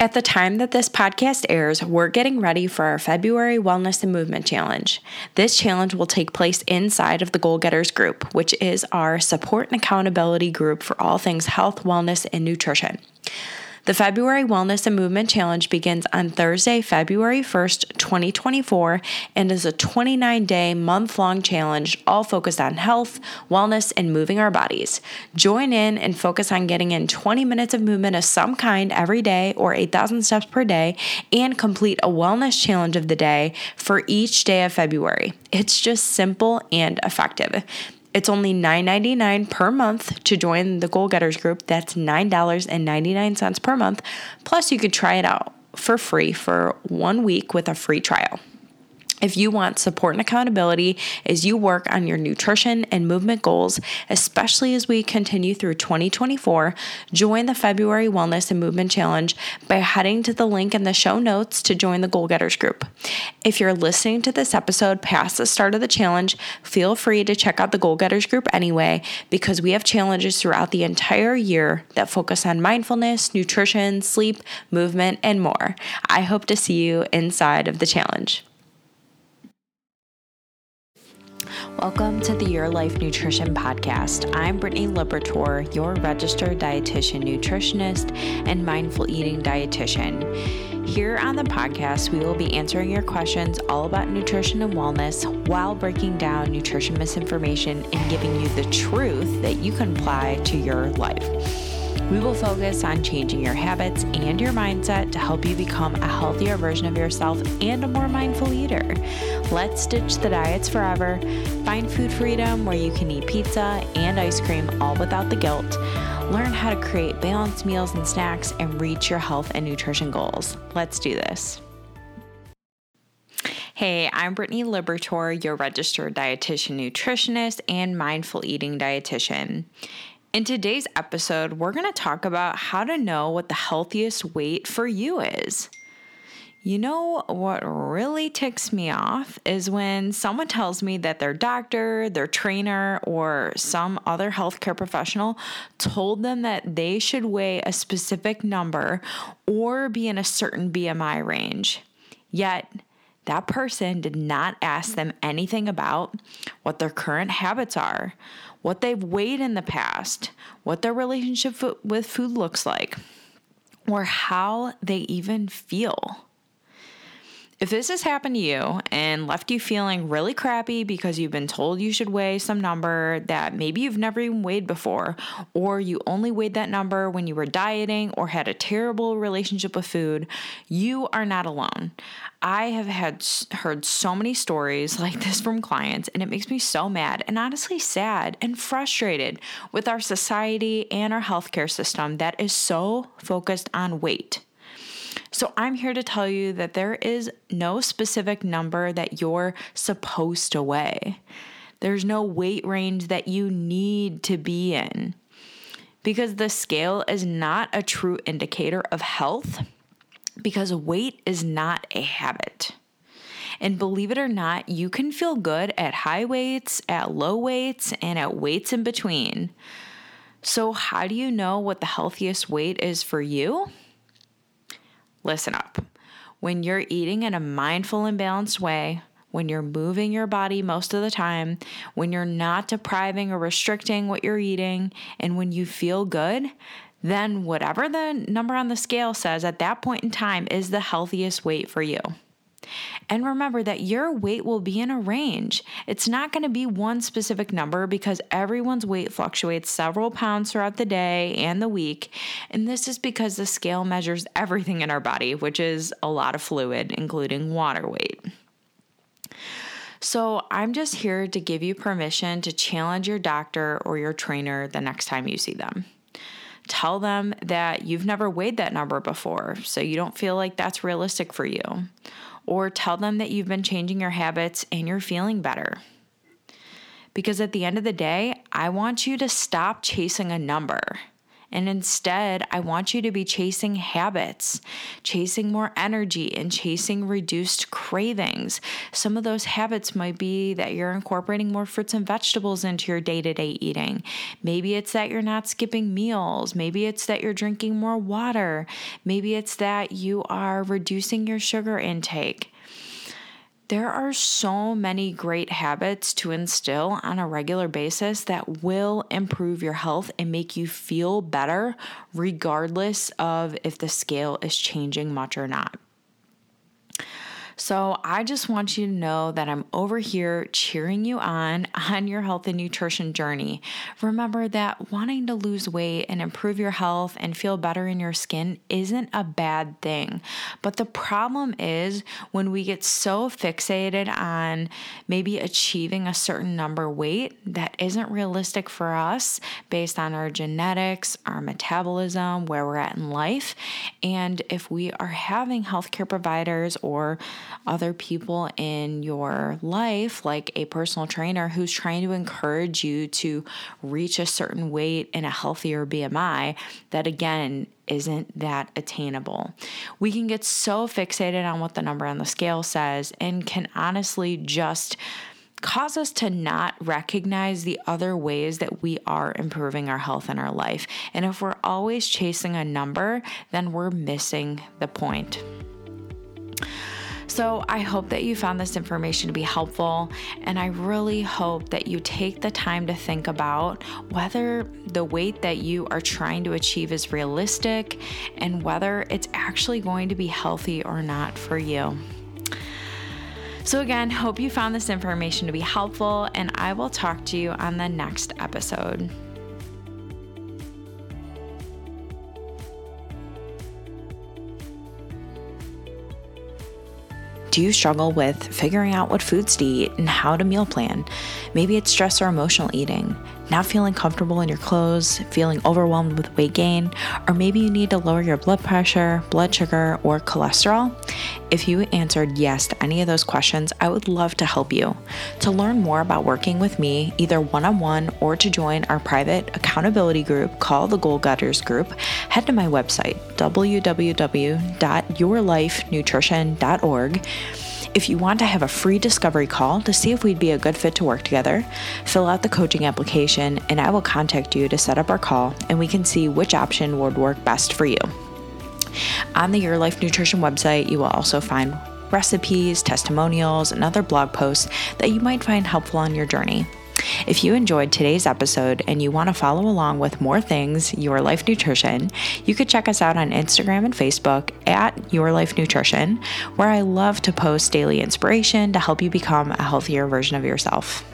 At the time that this podcast airs, we're getting ready for our February Wellness and Movement Challenge. This challenge will take place inside of the Goal Getters Group, which is our support and accountability group for all things health, wellness, and nutrition. The February Wellness and Movement Challenge begins on Thursday, February 1st, 2024, and is a 29 day, month long challenge all focused on health, wellness, and moving our bodies. Join in and focus on getting in 20 minutes of movement of some kind every day or 8,000 steps per day, and complete a wellness challenge of the day for each day of February. It's just simple and effective. It's only $9.99 per month to join the Goal Getters group. That's $9.99 per month. Plus, you could try it out for free for one week with a free trial. If you want support and accountability as you work on your nutrition and movement goals, especially as we continue through 2024, join the February Wellness and Movement Challenge by heading to the link in the show notes to join the Goal Getters group. If you're listening to this episode past the start of the challenge, feel free to check out the Goal Getters group anyway because we have challenges throughout the entire year that focus on mindfulness, nutrition, sleep, movement, and more. I hope to see you inside of the challenge. Welcome to the Your Life Nutrition Podcast. I'm Brittany Libertor, your registered dietitian, nutritionist, and mindful eating dietitian. Here on the podcast, we will be answering your questions all about nutrition and wellness while breaking down nutrition misinformation and giving you the truth that you can apply to your life. We will focus on changing your habits and your mindset to help you become a healthier version of yourself and a more mindful eater. Let's ditch the diets forever, find food freedom where you can eat pizza and ice cream all without the guilt. Learn how to create balanced meals and snacks and reach your health and nutrition goals. Let's do this. Hey, I'm Brittany Libertor, your registered dietitian nutritionist and mindful eating dietitian. In today's episode, we're going to talk about how to know what the healthiest weight for you is. You know what really ticks me off is when someone tells me that their doctor, their trainer, or some other healthcare professional told them that they should weigh a specific number or be in a certain BMI range. Yet, that person did not ask them anything about what their current habits are, what they've weighed in the past, what their relationship with food looks like, or how they even feel. If this has happened to you and left you feeling really crappy because you've been told you should weigh some number that maybe you've never even weighed before, or you only weighed that number when you were dieting or had a terrible relationship with food, you are not alone. I have had heard so many stories like this from clients, and it makes me so mad and honestly sad and frustrated with our society and our healthcare system that is so focused on weight. So, I'm here to tell you that there is no specific number that you're supposed to weigh. There's no weight range that you need to be in because the scale is not a true indicator of health because weight is not a habit. And believe it or not, you can feel good at high weights, at low weights, and at weights in between. So, how do you know what the healthiest weight is for you? Listen up. When you're eating in a mindful and balanced way, when you're moving your body most of the time, when you're not depriving or restricting what you're eating, and when you feel good, then whatever the number on the scale says at that point in time is the healthiest weight for you. And remember that your weight will be in a range. It's not going to be one specific number because everyone's weight fluctuates several pounds throughout the day and the week. And this is because the scale measures everything in our body, which is a lot of fluid, including water weight. So, I'm just here to give you permission to challenge your doctor or your trainer the next time you see them. Tell them that you've never weighed that number before, so you don't feel like that's realistic for you or tell them that you've been changing your habits and you're feeling better. Because at the end of the day, I want you to stop chasing a number And instead, I want you to be chasing habits, chasing more energy, and chasing reduced cravings. Some of those habits might be that you're incorporating more fruits and vegetables into your day to day eating. Maybe it's that you're not skipping meals. Maybe it's that you're drinking more water. Maybe it's that you are reducing your sugar intake. There are so many great habits to instill on a regular basis that will improve your health and make you feel better, regardless of if the scale is changing much or not. So I just want you to know that I'm over here cheering you on on your health and nutrition journey. Remember that wanting to lose weight and improve your health and feel better in your skin isn't a bad thing. But the problem is when we get so fixated on maybe achieving a certain number weight that isn't realistic for us based on our genetics, our metabolism, where we're at in life. And if we are having healthcare providers or other people in your life, like a personal trainer who's trying to encourage you to reach a certain weight in a healthier BMI, that again isn't that attainable. We can get so fixated on what the number on the scale says and can honestly just cause us to not recognize the other ways that we are improving our health in our life. And if we're always chasing a number, then we're missing the point. So I hope that you found this information to be helpful, and I really hope that you take the time to think about whether the weight that you are trying to achieve is realistic and whether it's actually going to be healthy or not for you. So, again, hope you found this information to be helpful, and I will talk to you on the next episode. Do you struggle with figuring out what foods to eat and how to meal plan? Maybe it's stress or emotional eating, not feeling comfortable in your clothes, feeling overwhelmed with weight gain, or maybe you need to lower your blood pressure, blood sugar, or cholesterol? If you answered yes to any of those questions, I would love to help you. To learn more about working with me, either one on one or to join our private accountability group called the Goal Getters Group, head to my website, www.yourlifenutrition.org. If you want to have a free discovery call to see if we'd be a good fit to work together, fill out the coaching application and I will contact you to set up our call and we can see which option would work best for you. On the Your Life Nutrition website, you will also find recipes, testimonials, and other blog posts that you might find helpful on your journey. If you enjoyed today's episode and you want to follow along with more things Your Life Nutrition, you could check us out on Instagram and Facebook at Your Life Nutrition, where I love to post daily inspiration to help you become a healthier version of yourself.